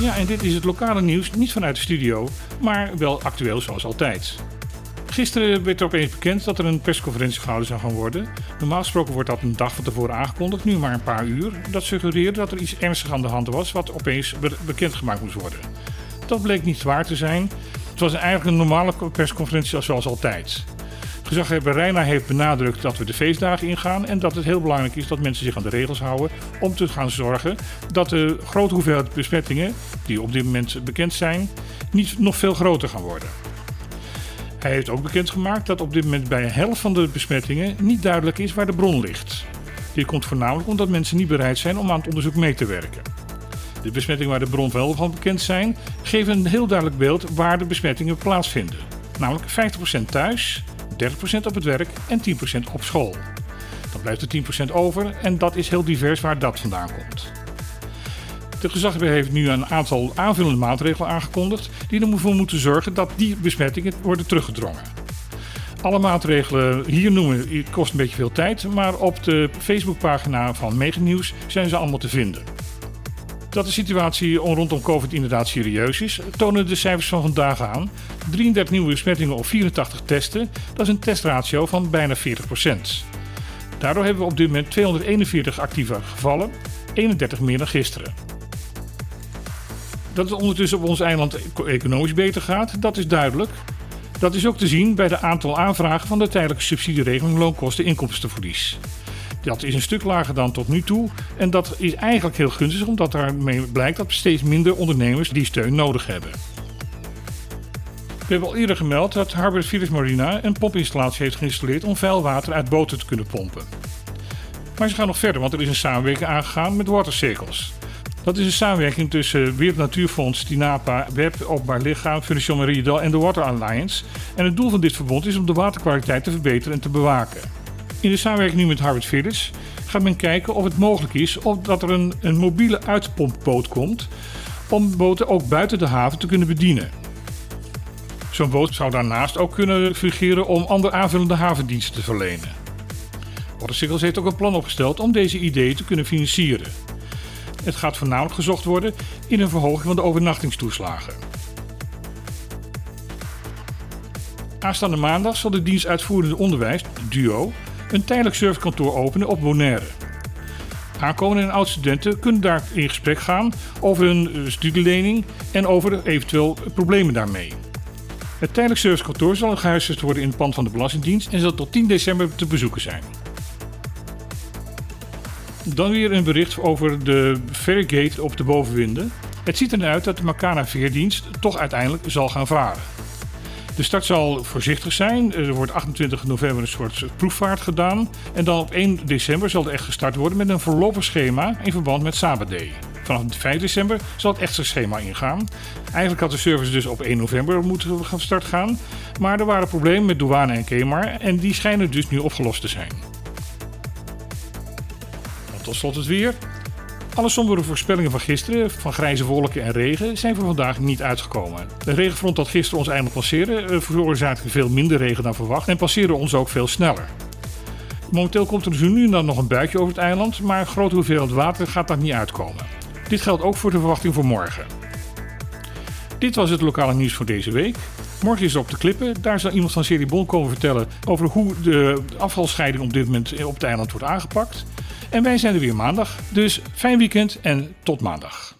Ja, en dit is het lokale nieuws, niet vanuit de studio, maar wel actueel zoals altijd. Gisteren werd er opeens bekend dat er een persconferentie gehouden zou gaan worden. Normaal gesproken wordt dat een dag van tevoren aangekondigd, nu maar een paar uur. Dat suggereerde dat er iets ernstigs aan de hand was wat opeens bekendgemaakt moest worden. Dat bleek niet waar te zijn. Het was eigenlijk een normale persconferentie zoals altijd. Gezaghebber Reina heeft benadrukt dat we de feestdagen ingaan en dat het heel belangrijk is dat mensen zich aan de regels houden om te gaan zorgen dat de grote hoeveelheid besmettingen, die op dit moment bekend zijn, niet nog veel groter gaan worden. Hij heeft ook bekendgemaakt dat op dit moment bij een helft van de besmettingen niet duidelijk is waar de bron ligt. Dit komt voornamelijk omdat mensen niet bereid zijn om aan het onderzoek mee te werken. De besmettingen waar de bron wel van bekend zijn, geven een heel duidelijk beeld waar de besmettingen plaatsvinden. Namelijk 50% thuis, 30% op het werk en 10% op school. Dan blijft er 10% over en dat is heel divers waar dat vandaan komt. De gezaghebber heeft nu een aantal aanvullende maatregelen aangekondigd die ervoor moeten zorgen dat die besmettingen worden teruggedrongen. Alle maatregelen hier noemen kost een beetje veel tijd, maar op de Facebookpagina van Meganieuws zijn ze allemaal te vinden. Dat de situatie rondom COVID inderdaad serieus is, tonen de cijfers van vandaag aan. 33 nieuwe besmettingen op 84 testen, dat is een testratio van bijna 40%. Daardoor hebben we op dit moment 241 actieve gevallen, 31 meer dan gisteren. Dat het ondertussen op ons eiland economisch beter gaat, dat is duidelijk. Dat is ook te zien bij de aantal aanvragen van de tijdelijke subsidieregeling loonkosten inkomstenverlies. Dat is een stuk lager dan tot nu toe. En dat is eigenlijk heel gunstig, omdat daarmee blijkt dat steeds minder ondernemers die steun nodig hebben. We hebben al eerder gemeld dat Harbor Virus Marina een pompinstallatie heeft geïnstalleerd om vuil water uit boten te kunnen pompen. Maar ze gaan nog verder, want er is een samenwerking aangegaan met Watercirkels. Dat is een samenwerking tussen Wereld Natuurfonds, TINAPA, Web, Openbaar Lichaam, Fundación Maria en de Water Alliance. En het doel van dit verbond is om de waterkwaliteit te verbeteren en te bewaken. In de samenwerking nu met Harvard Philips gaat men kijken of het mogelijk is of dat er een, een mobiele uitpompboot komt om boten ook buiten de haven te kunnen bedienen. Zo'n boot zou daarnaast ook kunnen fungeren om andere aanvullende havendiensten te verlenen. Watercycles heeft ook een plan opgesteld om deze ideeën te kunnen financieren. Het gaat voornamelijk gezocht worden in een verhoging van de overnachtingstoeslagen. Aanstaande maandag zal de dienst uitvoerende onderwijs, DUO, een tijdelijk servicekantoor openen op Bonaire. Aankomende en oud-studenten kunnen daar in gesprek gaan over hun eh, studielening en over eventueel problemen daarmee. Het tijdelijk servicekantoor zal gehuisvest worden in het pand van de Belastingdienst en zal tot 10 december te bezoeken zijn. Dan weer een bericht over de ferrygate op de bovenwinden. Het ziet eruit dat de Makana veerdienst toch uiteindelijk zal gaan varen. De start zal voorzichtig zijn. Er wordt 28 november een soort proefvaart gedaan. En dan op 1 december zal er echt gestart worden met een voorlopig schema in verband met Sabadee. Vanaf 5 december zal het extra schema ingaan. Eigenlijk had de service dus op 1 november moeten van start gaan. Maar er waren problemen met douane en Kemar en die schijnen dus nu opgelost te zijn. tot slot het weer. Alle sombere voorspellingen van gisteren, van grijze wolken en regen, zijn voor vandaag niet uitgekomen. De regenfront dat gisteren ons eiland passeerde, eh, veroorzaakte veel minder regen dan verwacht en passeerde ons ook veel sneller. Momenteel komt er dus nu en dan nog een buitje over het eiland, maar een grote hoeveelheid water gaat daar niet uitkomen. Dit geldt ook voor de verwachting voor morgen. Dit was het lokale nieuws voor deze week. Morgen is er op de klippen. Daar zal iemand van Serie Bon komen vertellen over hoe de afvalscheiding op dit moment op het eiland wordt aangepakt. En wij zijn er weer maandag. Dus fijn weekend en tot maandag.